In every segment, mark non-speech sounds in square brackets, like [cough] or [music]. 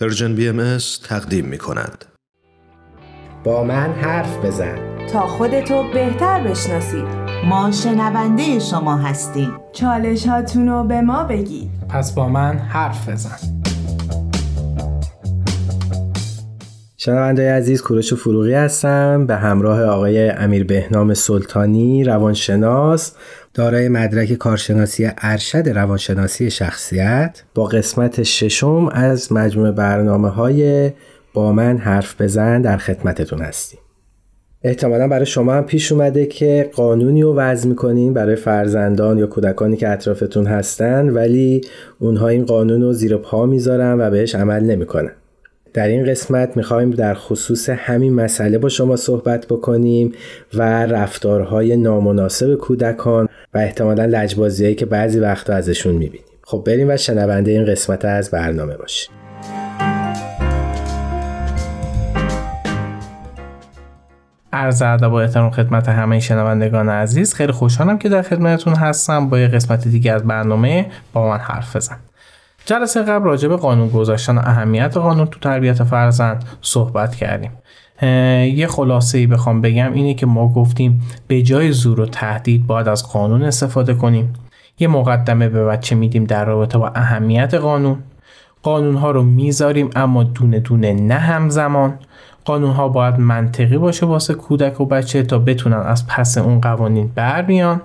Persian BMS تقدیم می کند. با من حرف بزن. تا خودتو بهتر بشناسید ما شنونده شما هستیم. چالش هاتونو به ما بگید. پس با من حرف بزن. شنونده عزیز کوروش فروغی هستم. به همراه آقای امیر بهنام سلطانی روانشناس. دارای مدرک کارشناسی ارشد روانشناسی شخصیت با قسمت ششم از مجموع برنامه های با من حرف بزن در خدمتتون هستیم. احتمالا برای شما هم پیش اومده که قانونی رو وضع می‌کنین برای فرزندان یا کودکانی که اطرافتون هستن ولی اونها این قانون رو زیر پا می‌ذارن و بهش عمل نمی‌کنن. در این قسمت می‌خوایم در خصوص همین مسئله با شما صحبت بکنیم و رفتارهای نامناسب کودکان و احتمالا لجبازیهایی که بعضی وقتا ازشون می‌بینیم. خب بریم و شنونده این قسمت از برنامه باشیم. عرض ادب و احترام خدمت همه شنوندگان عزیز. خیلی خوشحالم که در خدمتتون هستم. با یه قسمت دیگه از برنامه با من حرف بزن. جلسه قبل راجع به قانون گذاشتن و اهمیت قانون تو تربیت فرزند صحبت کردیم. یه خلاصه ای بخوام بگم اینه که ما گفتیم به جای زور و تهدید باید از قانون استفاده کنیم. یه مقدمه به بچه میدیم در رابطه با اهمیت قانون. قانون ها رو می‌ذاریم اما دونه دونه نه همزمان. قانون ها باید منطقی باشه واسه کودک و بچه تا بتونن از پس اون قوانین بر بیان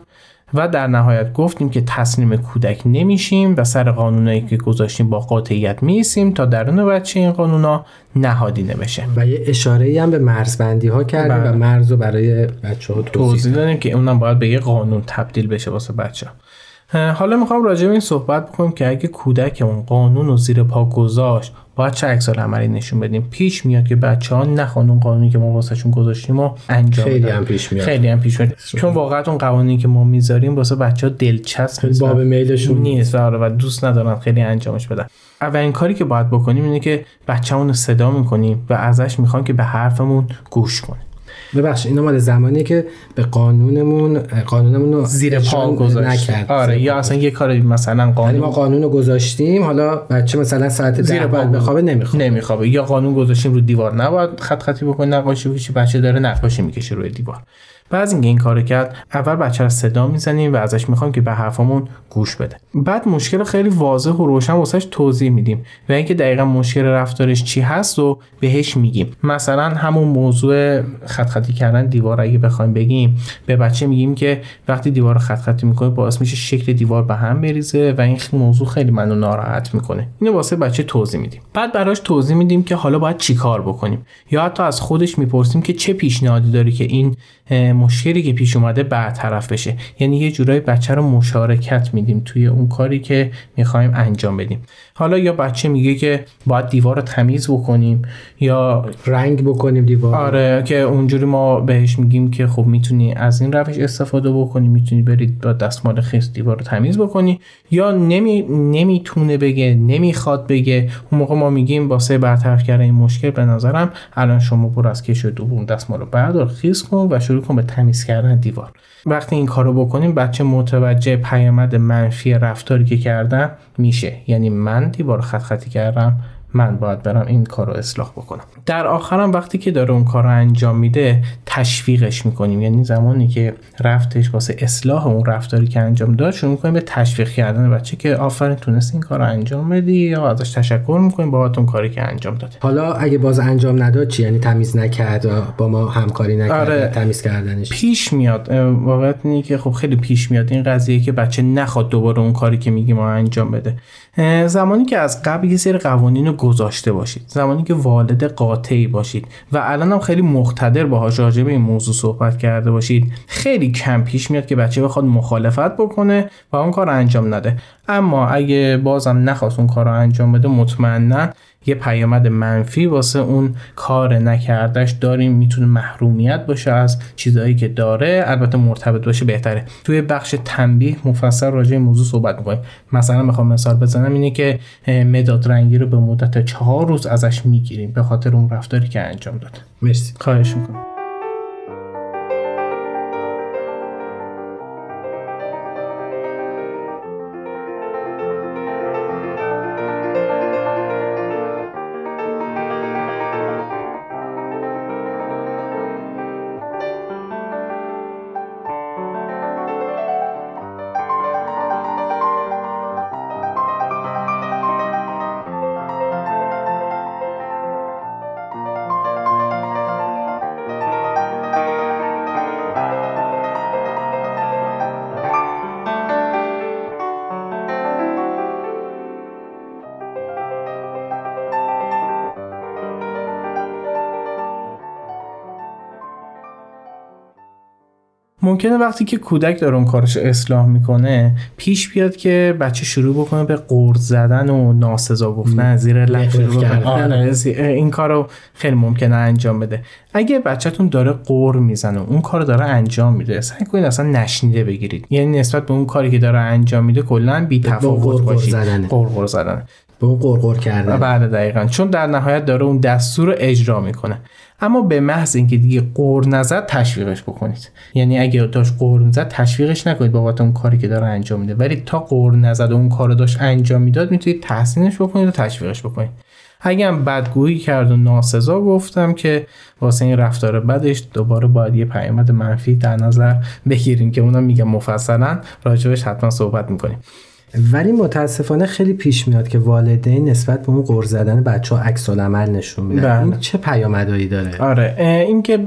و در نهایت گفتیم که تسلیم کودک نمیشیم و سر قانونایی که گذاشتیم با قاطعیت میسیم تا درون بچه این قانونا نهادینه بشه و یه اشاره هم به مرزبندی ها کردیم و بله. مرز رو برای بچه ها توضیح دادیم. که اونم باید به یه قانون تبدیل بشه واسه بچه حالا می‌خوام راجع به این صحبت بکنیم که اگه کودک اون قانون رو زیر پا گذاشت باید چه عکس عملی نشون بدیم؟ پیش میاد که بچه ها نخوان اون قانونی که ما واسهشون گذاشتیم و انجام خیلی هم پیش میاد. خیلی هم پیش میاد. چون واقعا اون قوانینی که ما می‌ذاریم واسه بچه ها دلچسب نیست باب میلشون. نیست آره، و دوست ندارن خیلی انجامش بدن. اولین کاری که باید بکنیم اینه که بچه‌مون رو صدا می‌کنیم و ازش می‌خوان که به حرفمون گوش کنه ببخش اینا مال زمانی که به قانونمون قانونمون رو زیر پا گذاشت آره یا اصلا یه کاری مثلا قانون ما قانون رو گذاشتیم حالا بچه مثلا ساعت زیر بعد بخوابه نمیخوابه. نمیخوابه. یا قانون گذاشتیم رو دیوار. نباید خط خطی بکنی نقاشی بکشی بچه داره نقاشی می‌کشه روی دیوار. بعد اینکه این کارو کرد اول بچه رو صدا می‌زنیم و ازش می‌خوام که به حرفمون گوش بده. بعد مشکل خیلی واضح و روشن واسش توضیح میدیم و اینکه دقیقا مشکل رفتارش چی هست و بهش میگیم. مثلا همون موضوع خط خطی کردن دیوار اگه بخوایم بگیم به بچه میگیم که وقتی دیوار رو خط خطی می‌کنه باعث میشه شکل دیوار به هم بریزه و این موضوع خیلی منو ناراحت می‌کنه. اینو واسه بچه توضیح میدیم. بعد براش توضیح میدیم که حالا باید چیکار بکنیم. یا حتی از خودش می‌پرسیم که چه پیشنهادی داری که این مشکلی که پیش اومده برطرف بشه. یعنی یه جورایی بچه رو مشارکت میدیم توی اون کاری که می‌خوایم انجام بدیم. حالا یا بچه میگه که باید دیوار رو تمیز بکنیم یا رنگ بکنیم دیوار آره که اونجوری ما بهش میگیم که خب می‌تونی از این روش استفاده بکنی می‌تونی برید با دستمال خیس دیوار رو تمیز بکنی یا نمی... نمی‌تونه بگه نمی‌خواد بگه. اون موقع ما میگیم واسه برطرف کردن این مشکل به نظرم الان شما برو از کش دوم دستمال رو بردار خیس کن و شروع کن به تمیز کردن دیوار. وقتی این کارو بکنیم بچه متوجه پیامد منفی رفتاری که کردن میشه. یعنی من دیوار خط خطی کردم من باید برم این کار رو اصلاح بکنم. در آخرم وقتی که داره اون کار رو انجام میده تشویقش می‌کنیم. یعنی زمانی که رفتش واسه اصلاح اون رفتاری که انجام داد شروع می‌کنیم به تشویق کردن بچه که آفرین تونست این کار رو انجام بدی یا ازش تشکر می‌کنیم بابت اون کاری که انجام داده حالا اگه باز انجام نداد چی؟ یعنی تمیز نکرد با ما همکاری نکرد آره. تمیز کردنش؟ پیش میاد. واقعا اینه که خب خیلی پیش میاد این قضیه که بچه نخواد دوباره اون کاری که میگیم ما انجام بده. زمانی که از قبل یه سری قوانین رو گذاشته باشید. زمانی که والد قاطعی باشید. و الان هم خیلی مقتدر باهاش راجع به این موضوع صحبت کرده باشید. خیلی کم پیش میاد که بچه بخواد مخالفت بکنه و اون کار انجام نده. اما اگه بازم نخواست اون کار رو انجام بده مطمئنا یه پیامد منفی واسه اون کار نکردش داریم می‌تونه محرومیت باشه از چیزهایی که داره. البته مرتبط باشه بهتره. توی بخش تنبیه مفصل راجع این موضوع صحبت می‌کنیم. مثلا می‌خوام مثال بزنم اینه که مداد رنگی رو به مدت چهار روز ازش می‌گیریم به خاطر اون رفتاری که انجام داد. مرسی. خواهش می‌کنم. ممکنه وقتی که کودک داره اون کارش اصلاح می‌کنه پیش بیاد که بچه شروع بکنه به قرض زدن و ناسزا گفتن زیر لب. آره، این کارو خیلی ممکنه انجام بده. اگه بچهتون داره قور می‌زنه اون کار داره انجام میده سعی کنید اصلا نشنیده بگیرید. یعنی نسبت به اون کاری که داره انجام میده کلا بی تفاوت باشید. قرقر زدن. به اون قرقر کردن. بله دقیقا. چون در نهایت داره اون دستور رو اجرا می‌کنه. اما به محض اینکه دیگه قور نزد تشویقش بکنید. یعنی اگه داشت قور نزد تشویقش نکنید بابت اون کاری که داره انجام میده. ولی تا قور نزد اون کار داشت انجام می‌داد می‌تونید تحسینش بکنید و تشویقش بکنید. اگه هم بدگویی کرد و ناسزا گفتم که واسه این رفتار بدش دوباره باید یه پیامد منفی در نظر بگیریم که اونم میگم مفصلا راجبش حتما صحبت می‌کنیم. ولی متاسفانه خیلی پیش میاد که والدین نسبت به اون قرض زدن بچه ها عکس عمل نشون میدن. این چه پیامدایی داره؟ آره. اینکه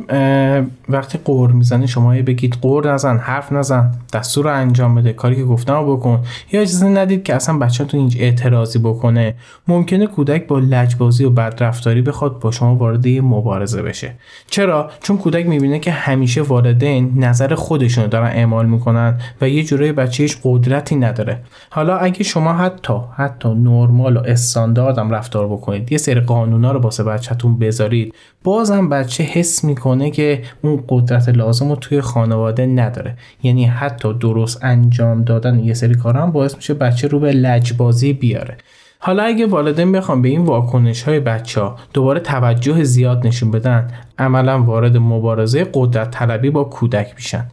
وقتی قور می‌زنه شما بگید قور نزن حرف نزن دستور رو انجام بده کاری که گفتم بکن. یا اجازه ندید که اصلا بچه‌تون اینج اعتراضی بکنه. ممکنه کودک با لجبازی و بدرفتاری بخواد با شما وارد مبارزه بشه. چرا؟ چون کودک می‌بینه که همیشه والدین نظر خودشون دارن اعمال می‌کنن و یه جورای بچهش قدرتی نداره. حالا اگه شما حتی حتی نرمال و استاندارد هم رفتار بکنید یه سری قانونا رو واسه بچهتون بذارید بازم بچه حس می‌کنه که اون قدرت لازم رو توی خانواده نداره. یعنی حتی درست انجام دادن یه سری کار هم باعث میشه بچه رو به لجبازی بیاره. حالا اگه والدین بخوام به این واکنش های بچه ها دوباره توجه زیاد نشون بدن عملا وارد مبارزه قدرت طلبی با کودک میشن.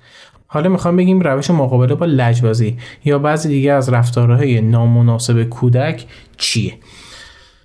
حالا می‌خوام بگیم روش مقابله با لجبازی یا بعضی دیگه از رفتارهای نامناسب کودک چیه؟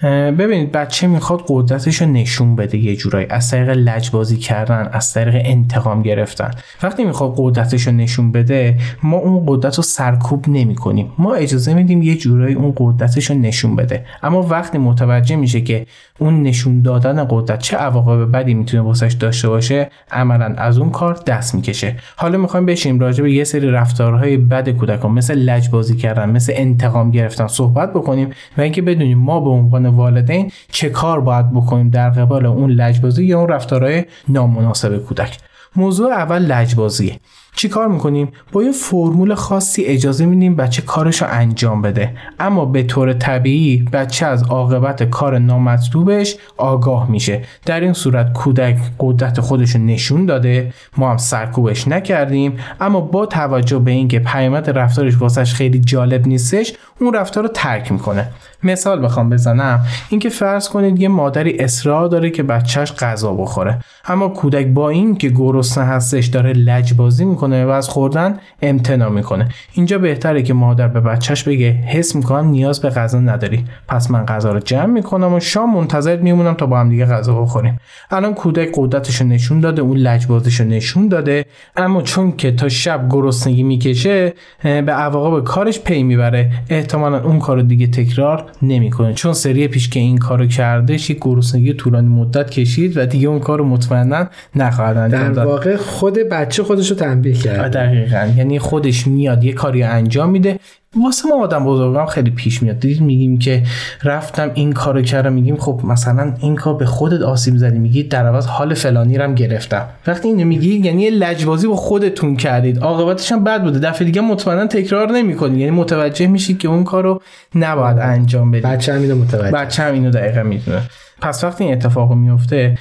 ببینید بچه می‌خواد قدرتش رو نشون بده یه جورایی. از طریق لجبازی کردن از طریق انتقام گرفتن. وقتی می‌خواد قدرتش رو نشون بده ما اون قدرت رو سرکوب نمی کنیم ما اجازه میدیم یه جورایی اون قدرتش رو نشون بده. اما وقتی متوجه میشه که اون نشون دادن قدرت چه عواقب بدی می‌تونه واسش داشته باشه عملا از اون کار دست می‌کشه. حالا می‌خوایم بشیم راجع به یه سری رفتارهای بد کودکان مثل لجبازی کردن مثل انتقام گرفتن صحبت بکنیم و اینکه بدونیم ما به عنوان والدین چه کار باید بکنیم در قبال اون لجبازی یا اون رفتارهای نامناسب کودک؟ موضوع اول لجبازیه. چی کار می‌کنیم؟ با یه فرمول خاصی اجازه میدیم بچه کارش رو انجام بده. اما به طور طبیعی بچه از عاقبت کار نامطلوبش آگاه میشه. در این صورت کودک قدرت خودش رو نشون داده. ما هم سرکوبش نکردیم. اما با توجه به اینکه پیامد رفتارش واسش خیلی جالب نیستش اون رفتار رو ترک می‌کنه. مثال بخوام بزنم. اینکه فرض کنید یه مادری اصرار داره که بچهش غذا بخوره. اما کودک با این که گرسنه هستش داره لجبازی می‌کنه. و از خوردن امتناع می‌کنه. اینجا بهتره که مادر به بچهش بگه حس می‌کنم نیاز به غذا نداری. پس من غذا رو جمع می‌کنم و شام منتظر میمونم تا با هم دیگه غذا بخوریم. الان کودک قدرتش نشون داده اون لجبازیش نشون داده. اما چون که تا شب گرسنگی می‌کشه به عواقب کارش پی می‌بره. احتمالا اون کارو دیگه تکرار نمی‌کنه. چون سری پیش که این کارو کردش یک گرسنگی طولانی مدت کشید و دیگه اون کارو مطمئنا نخواهد انجام در واقع خود بچه خودش رو تنبیه کرد دقیقا. یعنی خودش میاد یه کاری انجام میده. واسه ما آدم بزرگان خیلی پیش میاد. دیدید میگیم که رفتم این کارو کردم میگیم خب مثلا این کار به خودت آسیب زدی میگی در عوض حال فلانی رم گرفتم. وقتی اینو میگی یعنی لجبازی با خودتون کردید. عاقبتش هم بد بوده. دفعه دیگه مطمئنا تکرار نمی‌کنید یعنی متوجه میشید که اون کارو نباید انجام بدید بچه هم اینو متوجه. بچه هم اینو دقیقا می‌دونه. پس وقتی این اتفاق میفته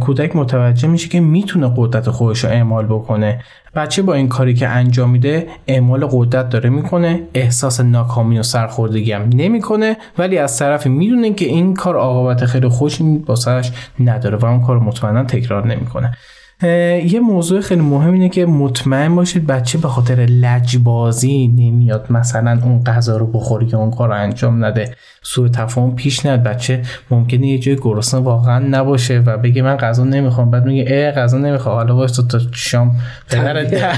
کودک متوجه میشه که می‌تونه قدرت خودش رو اعمال بکنه. بچه با این کاری که انجام میده اعمال قدرت داره می‌کنه. احساس ناکامی و سرخوردگی هم نمی‌کنه. ولی از طرفی می‌دونه که این کار عاقبت خیلی خوشی واسش نداره و اون کار مطمئنا تکرار نمی‌کنه. یه موضوع خیلی مهم اینه که مطمئن باشید بچه به خاطر لجبازی نمیاد. مثلا اون غذا رو بخوره که اون کار رو انجام نده سوء تفاهم پیش نیاد. بچه ممکنه یه جای گرسنه واقعا نباشه و بگه من غذا نمی‌خوام. بعد میگه ای غذا نمی‌خوام. حالا واسه تا شام پدر در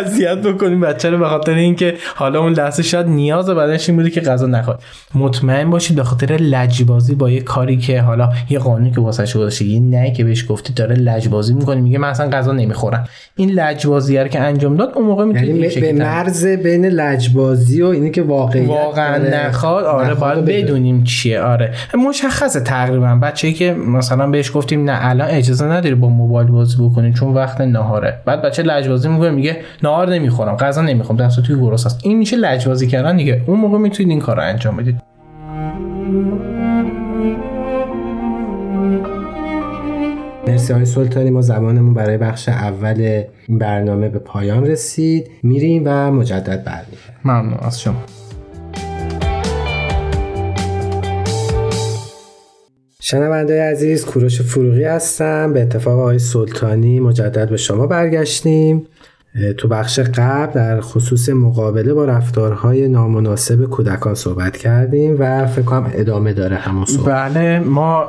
اذیت بکنیم بچه رو به خاطر اینکه حالا اون لحظه شاید نیاز بعدش این بوده که غذا نخواد. مطمئن باشید به خاطر لجبازی با یه کاری که حالا یه قانونی که واسه گذاشته یه نه که بهش گفتی داره لجبازی لجبازی می‌کنه میگه من اصلا غذا نمی‌خورم. این لجبازی که انجام داد اون موقع می‌تونی یعنی به مرز بین لجبازی و اینی که واقعیت واقعا نخواد. آره باید بدونیم چیه. آره. مشخصه تقریبا. بچه‌ای که مثلا بهش گفتیم نه الان اجازه نداری با موبایل بازی بکنی چون وقت نهاره بعد بچه لجبازی می‌کنه میگه نهار نمی‌خورم غذا نمی‌خورم دست توی گرس است. این میشه لجبازی کردن دیگه. اون موقع می‌تونید این کار رو انجام بدید. مرسی های سلطانی ما زمانمون برای بخش اول این برنامه به پایان رسید. میریم و مجدد برمیگردیم. ممنون. از شما. شنونده عزیز کوروش فروغی هستم. به اتفاق آقای سلطانی مجدد به شما برگشتیم. تو بخش قبل در خصوص مقابله با رفتارهای نامناسب کودکان صحبت کردیم و فکر کنم ادامه داره همون صحبت. بله ما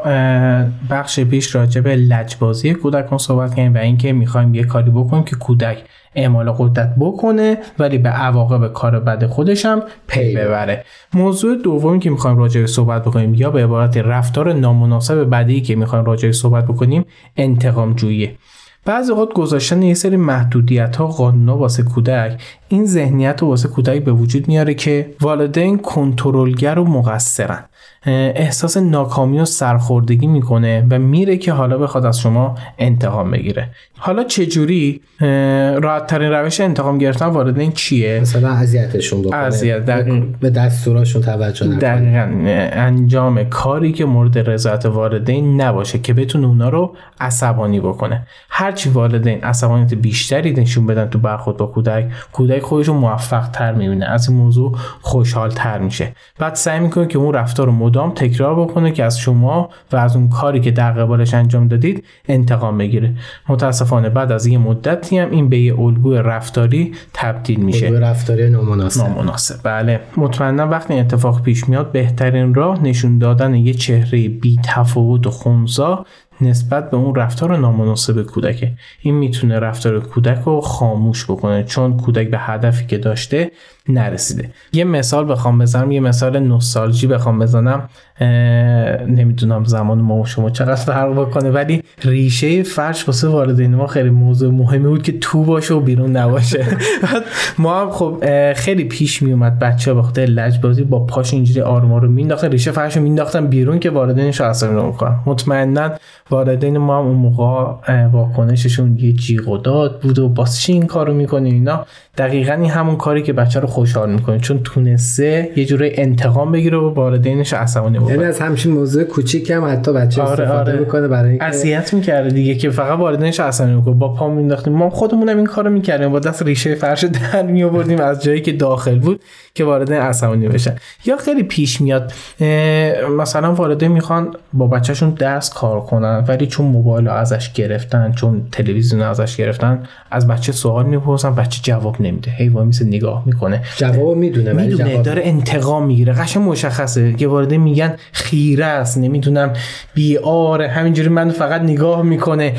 بخش پیش راجع به لجبازی کودکان صحبت کردیم و اینکه می‌خوایم یه کاری بکنیم که کودک اعمال قدرت بکنه ولی به عواقب کار بد خودش هم پی ببره. موضوع دومی که می‌خوایم راجع به صحبت بکنیم یا به عبارت رفتار نامناسب بعدی که می‌خوایم راجع به صحبت بکنیم انتقام جویی بعضی اوقات گذاشتن یه سری محدودیت ها قانونا واسه کودک این ذهنیت رو واسه کودک به وجود میاره که والدین کنترلگر و مقصرن. احساس ناکامی و سرخوردگی می‌کنه و میره که حالا بخواد از شما انتقام بگیره. حالا چجوری راحت ترین روش انتقام گرفتن والدین چیه؟ مثلا اذیتشون بکنه. اذیت به دستوراشون توجه نکنه. دقیقا انجام کاری که مورد رضایت والدین نباشه که بتونه اونا رو عصبانی بکنه. هرچی والدین عصبانیت بیشتری نشون بدن تو برخورد با کودک کودک خودش رو موفق تر می‌بینه. از این موضوع خوشحال تر میشه. بعد سعی می‌کنه که اون رفتار رو مدام تکرار بکنه که از شما و از اون کاری که در قبالش انجام دادید انتقام بگیره. متاسفانه بعد از یه مدتی هم این به یه الگوی رفتاری تبدیل میشه. الگوی رفتاری نامناسب. نامناسب. بله. مطمئنا وقتی اتفاق پیش میاد بهترین راه نشون دادن یه چهره بی تفاوت و خونزا نسبت به اون رفتار نامناسب کودکه. این می‌تونه رفتار کودک رو خاموش بکنه چون کودک به هدفی که داشته نرسیده. یه مثال بخوام بزنم یه مثال نوستالژی بخوام بزنم. نمی‌دونم زمان ما و شما چقدر فرق بکنه ولی ریشه فرش واسه والدین ما خیلی موضوع مهمی بود که تو باشه و بیرون نباشه. [laughs] ما هم خب خیلی پیش می اومد بچه به خاطر لجبازی با پاش اینجوری آرما رو مینداختن ریشه فرش رو مینداختن بیرون که والدینش رو عصبی نمی‌کنن مطمئنا والدین ما هم اون موقع واکنششون یه جیغ و داد بود و باز چی این کارو می‌کنی اینا؟ دقیقا این همون کاری که بچه رو خوشحال می‌کنه چون تونسته یه جوری انتقام بگیره و والدینش عصبانی بکنه. یعنی از همچین موضوع کوچیک هم حتی بچه آره استفاده آره. می‌کنه برای اینکه اذیت می‌کرده دیگه که فقط والدینش عصبانی می‌کنه. با پا مینداختیم ما خودمونم این کارو می‌کردیم. با دست ریشه فرش در میآوردیم از جایی که داخل بود. که والدین عصبانی بشن یا خیلی پیش میاد مثلا والدین می‌خوان با بچهشون درس کار کنن ولی چون موبایل ازش گرفتن چون تلویزیون ازش گرفتن از بچه سوال می‌پرسن بچه جواب نمیده. هی وای میسه نگاه می‌کنه. جواب می‌دونه می‌دونه جواب داره انتقام می‌گیره. قشنگ مشخصه. که وارد میگن خیره است نمی‌دونم بیاره همینجوری من فقط نگاه می‌کنه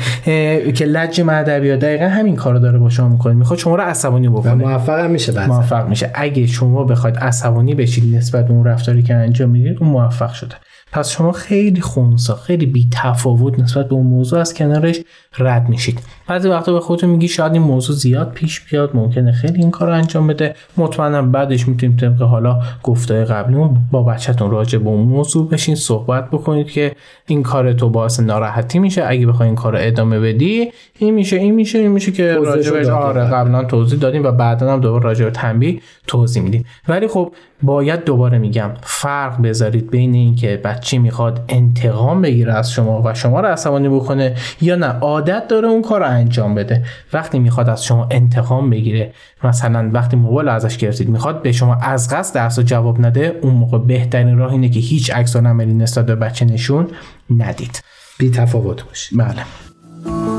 که لج مدبیا دقیقا همین کارو داره با شما می‌کنه. می‌خواد شما رو عصبانی بکنه. موفق میشه بعضا. موفق میشه. اگه شما بخواید عصبانی بشید نسبت به اون رفتاری که انجام می‌دید اون موفق شده. پس شما خیلی خونسا خیلی بی تفاوت نسبت به اون موضوع از کنارش رد میشید. بعضی وقتا به خودتون میگی شاید این موضوع زیاد پیش بیاد ممکنه خیلی این کار رو انجام بده. مطمئنا بعدش می‌تونیم طبق حالا گفته قبلیمون با بچهتون راجع به اون موضوع بشین صحبت بکنید که این کار تو باعث ناراحتی میشه. اگه بخوای این کار رو ادامه بدی این میشه این میشه این میشه که راجع به آره قبلا توضیح دادیم و بعدا هم دوباره راجع به تنبیه توضیح میدیم. ولی خب باید دوباره میگم فرق بذارید بین اینکه بچه می‌خواد انتقام بگیره از شما و شما رو عصبانی بکنه یا نه؟ عادت داره اون کار رو انجام بده. وقتی می‌خواد از شما انتقام بگیره مثلا وقتی موبایل ازش گرفتید می‌خواد به شما از قصد درس جواب نده اون موقع بهترین راه اینه که هیچ عکس عملی نسبت به بچه نشون ندید. بی تفاوت باشید بله.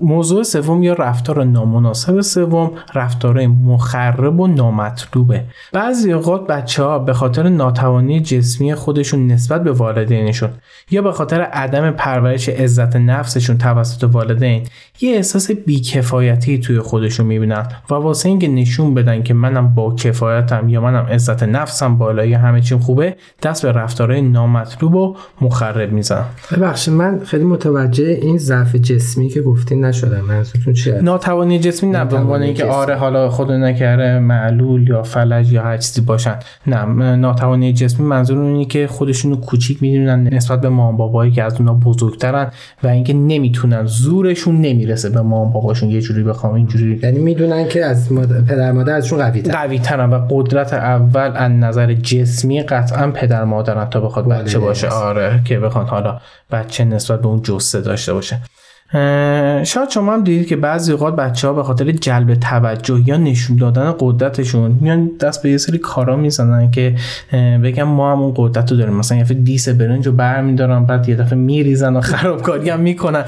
موضوع سوم یا رفتار نامناسب سوم رفتار مخرب و نامطلوبه. بعضی اوقات بچه ها به خاطر ناتوانی جسمی خودشون نسبت به والدینشون یا به خاطر عدم پرورش عزت نفسشون توسط والدین یه احساس بیکفایتی توی خودشون می‌بینن و واسه اینکه نشون بدن که منم با کفایتم یا منم عزت نفسم بالای همه چیم خوبه دست به رفتارهای نامطلوب و مخرب می‌زنن. ببخشید من خیلی متوجه این ضعف جسمی که گفتین نشدم. منظورتون چیه؟ ناتوانی جسمی نه به عنوان اینکه آره حالا خود نکره معلول یا فلج یا هر چیزی باشن. نه ناتوانی جسمی منظور اینه که خودشونو کوچیک می‌دونن نسبت به مام بابایی که از اونا بزرگترن و اینکه نمی‌تونن زورشون نمی‌رسه به مام باباشون یه جوری بخوام اینجوری. یعنی می‌دونن که از ماد... پدر مادر ازشون قوی تر قوی ترن و قدرت اول از نظر جسمی قطعا پدر مادرن تا بخواد بچه باشه. آره که بخواد حالا بچه نسبت به اون جسه داشته باشه. شاید شما هم دیدید که بعضی اوقات بچه ها به خاطر جلب توجه یا نشون دادن قدرتشون میان دست به یه سری کارا می‌زنن که بگم ما هم اون قدرت رو داریم. مثلا یه دیس برنج رو برمیدارن بعد یه دفعه میریزن و [laughs] خرابکاری هم می‌کنن.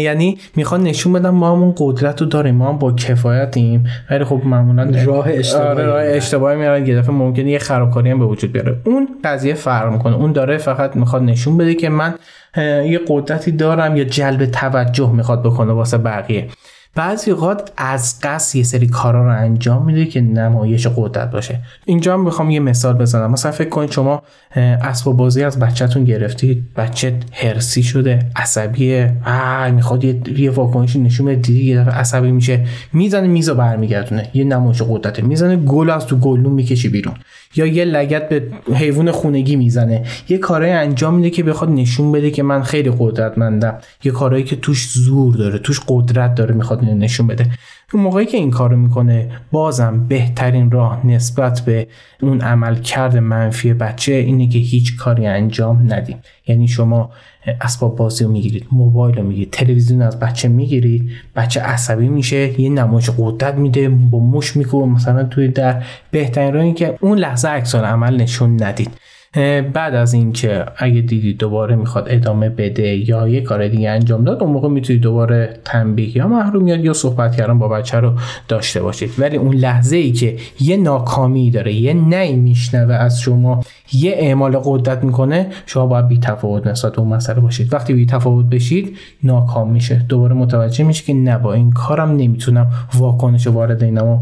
یعنی می‌خوان نشون بدن ما هم اون قدرت رو داریم ما هم با کفایتیم. ولی خب معمولا راه اشتباهی آره راه اشتباهی میارن یه دفعه ممکنه یه خرابکاری هم به وجود بیاره. اون قضیه فرق می‌کنه. اون داره فقط می‌خواد نشون بده که من یه قدرتی دارم یا جلب توجه می‌خواد بکنه واسه بقیه. بعضی اوقات از قصد یه سری کارا رو انجام میده که نمایش قدرت باشه. اینجا هم می‌خوام یه مثال بزنم. مثلا فکر کنید شما اسباب بازی از بچهتون گرفتید. بچه هرسی شده عصبیه. آ می‌خواد یه, یه واکنشی نشون بده. یه دفعه عصبی میشه. می‌زنه میزو برمیگردونه. یه نمایش قدرته. می‌زنه گل از تو گلون می‌کشی بیرون. یا یه لگت به حیوان خونگی می‌زنه. یه کارهای انجام میده که بخواد نشون بده که من خیلی قدرتمندم. یه کارهایی که توش زور داره توش قدرت داره می‌خواد نشون بده. اون موقعی که این کارو می‌کنه بازم بهترین راه نسبت به اون عمل کرد منفی بچه اینه که هیچ کاری انجام ندیم. یعنی شما اسباب بازی رو می‌گیرید موبایل رو می‌گیرید تلویزیون از بچه می‌گیرید بچه عصبی میشه یه نمایش قدرت میده با مش می‌کنه مثلا توی در. بهترین راه این که اون لحظه عکس عمل نشون ندید. بعد از اینکه اگه دیدی دوباره می‌خواد ادامه بده یا یه کار دیگه انجام داد اون موقع می‌تونید دوباره تنبیه یا محرومیت یا صحبت کردن با بچه رو داشته باشید. ولی اون لحظه ای که یه ناکامی داره یه نی میشنوه از شما یه اعمال قدرت می‌کنه شما باید بی تفاوت نسبت اون مسئله باشید. وقتی بی تفاوت بشید ناکام میشه. دوباره متوجه میشه که نه با این کارم نمی‌تونم واکنش وارد اینمو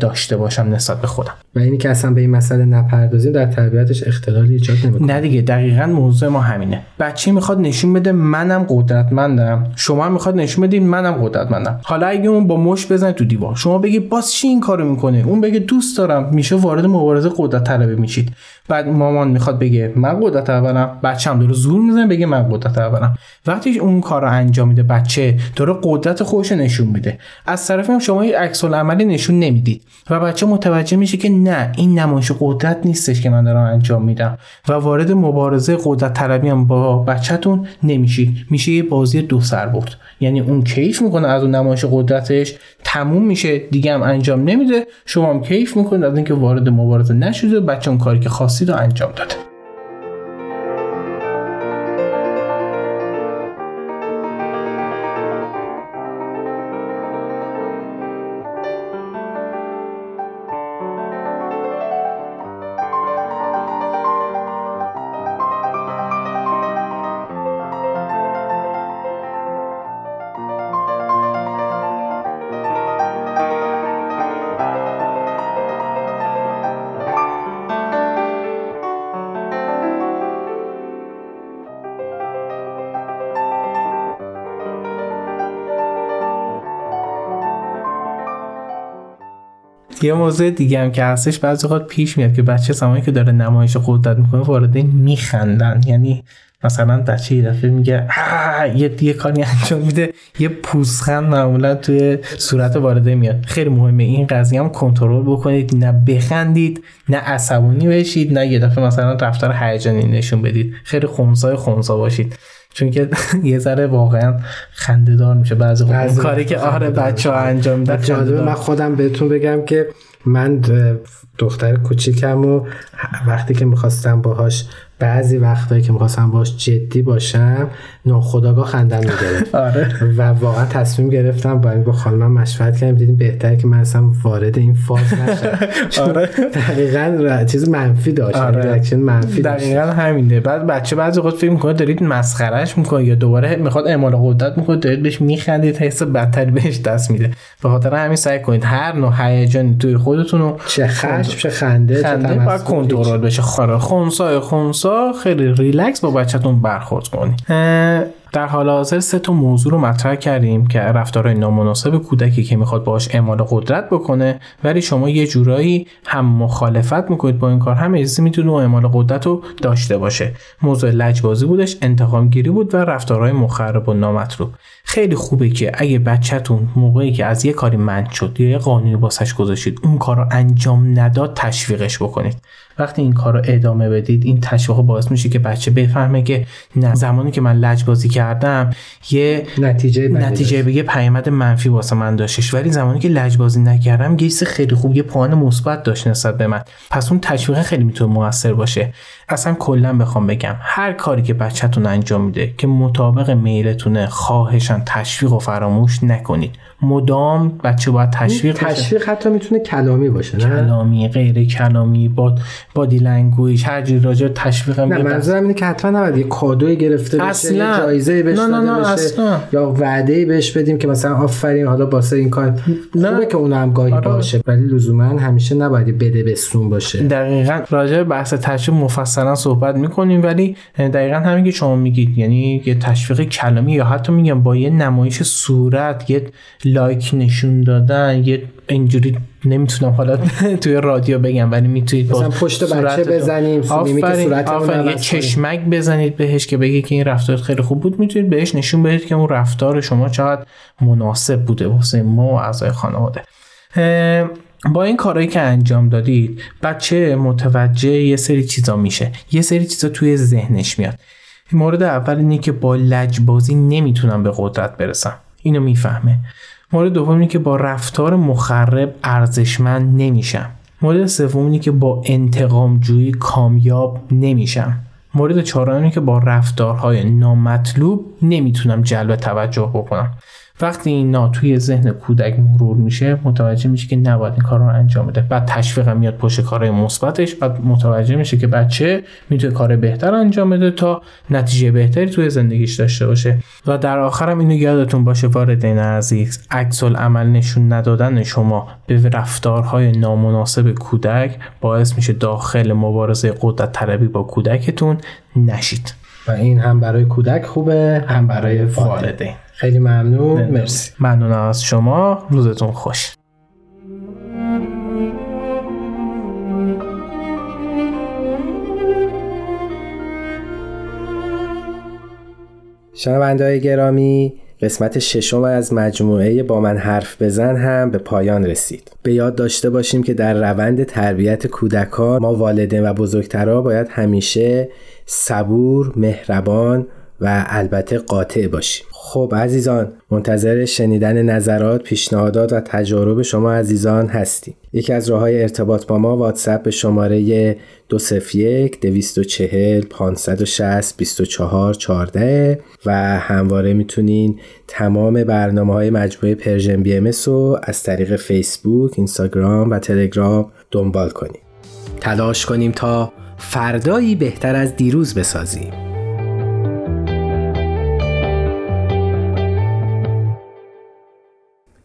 داشته باشم نسبت به خودم. و اینی که اصلا به این مسئله نپردازیم در تربیتش اختلالی ایجاد نمی‌کنه. نه دیگه دقیقا موضوع ما همینه. بچه می‌خواد نشون بده منم قدرتمندم. شما می‌خواد نشون بدین منم قدرتمندم. حالا اگه اون با مش بزنه تو دیوار شما بگی باز چی این کارو می‌کنه؟ اون بگه دوست دارم. میشه وارد مبارزه قدرت طلبه میشید. بعد مامان می‌خواد بگه من قدرت اولم. بچه هم داره زور می‌زنه بگه من قدرت اولم. وقتی اون کار انجام میده بچه داره قدرت خودش نشون میده. از طرف هم شما عکس عملی نشون نمی‌دید. و بچه متوجه میشه که نه این نمایش قدرت نیستش که من دارم انجام میدم. و وارد مبارزه قدرت طلبی هم با بچهتون نمیشید میشه یه بازی دو سر برد. یعنی اون کیف می‌کنه از اون نمایش قدرتش تموم میشه. دیگه هم انجام نمیده. شما هم کیف می‌کنید از اینکه وارد مبارزه نشده بچه اون کاری که خواستید رو انجام داده. یه موضوع دیگه هم که هستش بعضی وقت پیش میاد که بچه زمانی که داره نمایش قدرت می‌کنه وارد میخندن. یعنی مثلا بچه یه دفعه میگه یه یه کاری انجام میده. یه پوزخند معمولا توی صورت وارده میاد. خیلی مهمه. این قضیه هم کنترل بکنید. نه بخندید نه عصبانی بشید نه یه دفعه مثلا رفتار هیجانی نشون بدید. خیلی خونسای خونسا باشید. چون که [laughs] یه ذره واقعا خنده دار میشه. بعضی اون کاری که آره بچه ها انجام میدن جالبه من خودم بهتون بگم که من دختر کوچیکم و وقتی که می‌خواستم باهاش بعضی وقتایی که می‌خواستم باش جدی باشم ناخداگاه خندم می‌گرفت. [laughs] آره. و واقعا تصمیم گرفتم با با خانمم مشورت کردیم دیدیم بهتره که من اصلا وارد این فاز نشم. [laughs] آره. دقیقا چیز منفی داشت. آره. ریاکشن منفی داشت. دقیقا همینه. بعد بچه بعضی وقت فکر می‌کنه دارید مسخرش می‌کنه یا دوباره می‌خواد اعمال قدرت می‌کنه دارید بهش میخندید حس بدتری بهش دست میده. به خاطر همین سعی کنید هر نوع هیجانی توی خودتون رو چه خشم چه خنده خنده. باید کنترل بشه. خاره خونسای خونسا. خیلی ریلکس با بچهتون برخورد کنید در حال حاضر سه تا موضوع رو مطرح کردیم که رفتارهای نامناسب کودکی که می‌خواد باهاش اعمال قدرت بکنه ولی شما یه جورایی هم مخالفت می‌کنید با این کار. هم اجازه می‌تونه اون اعمال قدرت رو داشته باشه. موضوع لجبازی بودش انتقام گیری بود و رفتارهای مخرب و نامطلوب. خیلی خوبه که اگه بچهتون موقعی که از یه کاری منع شد یا یه قانونی باسش گذاشتید اون کار رو انجام نداد تشویقش بکنید. وقتی این کار رو ادامه بدید این تشویق باعث میشه که بچه بفهمه که نه زمانی که من لجبازی کردم یه نتیجه نتیجه به یه پیامد منفی واسه من داشتش. ولی زمانی که لجبازی نکردم گیس خیلی خوب یه پوان مثبت داشت نسبت به من. پس اون تشویق خیلی می‌تونه موثر باشه. اصلا کلا بخوام بگم هر کاری که بچهتون انجام میده که مطابق میلتونه خواهشان تشویق و فراموش نکنید. مدام بچه باید تشویق. تشویق حتی می‌تونه کلامی باشه نه؟ کلامی غیر کلامی با body language هر جوری راجع به تشویق هم نه منظورم اینه که حتما نباید یه کادوی گرفته بشه اصلا. یه جایزه بهش نه، نه، نه، بشه اصلا. یا وعده بهش بدیم که مثلا آفرین حالا باسه این کار نه. خوبه که اون هم گاهی آره. باشه ولی لزوما همیشه نباید بده بستون باشه دقیقا راجع به بحث تشویق مفصلا صحبت می‌کنیم ولی دقیقا همین که شما میگید یعنی یه تشویق کلامی یا حتی میگم با یه نمایش صورت یه لایک نشون دادن یه اینجوری نمی‌تونم حالا [laughs] توی رادیو بگم ولی می‌تونید مثلا پشت بچه بزنیم، میمیک آفرین آفرین یه. چشمک بزنید بهش که بگه که این رفتار خیلی خوب بود. می‌تونید بهش نشون بدید که اون رفتار شما چقدر مناسب بوده واسه ما و اعضای خانواده. با این کارهایی که انجام دادید بچه متوجه یه سری چیزا میشه. یه سری چیزا توی ذهنش میاد. مورد اول اینه که با لجبازی نمی‌تونم به قدرت برسم. اینو می‌فهمه. مورد دوم اینه که با رفتار مخرب ارزشمند نمیشم. مورد سوم اینه که با انتقام جویی کامیاب نمیشم. مورد چهارم اینه که با رفتارهای نامطلوب نمی‌تونم جلب توجه بکنم. وقتی اینا توی ذهن کودک مرور میشه متوجه میشه که نباید این کار رو انجام بده. بعد تشویق میاد پشت کارهای مثبتش بعد متوجه میشه که بچه می‌تونه کار بهتر انجام بده تا نتیجه بهتری توی زندگیش داشته باشه. و در آخرم اینو یادتون باشه والدین عزیز عکس العمل نشون ندادن شما به رفتارهای نامناسب کودک باعث میشه داخل مبارزه قدرت طلبی با کودکتون نشید. و این هم برای کودک خوبه هم برای والدین. خیلی ممنون. مرسی. ممنون از شما. روزتون خوش. شنونده های گرامی قسمت ششم از مجموعه با من حرف بزن هم به پایان رسید. به یاد داشته باشیم که در روند تربیت کودکان ما والدین و بزرگترها باید همیشه صبور، مهربان و البته قاطع باشیم خب عزیزان منتظر شنیدن نظرات، پیشنهادات و تجارب شما عزیزان هستیم. یکی از راه های ارتباط با ما واتساپ به شماره 201 240 560 24 14 و همواره می‌تونین تمام برنامه های مجموعه Persian BMS رو از طریق فیسبوک، اینستاگرام و تلگرام دنبال کنیم تلاش کنیم تا فردایی بهتر از دیروز بسازیم.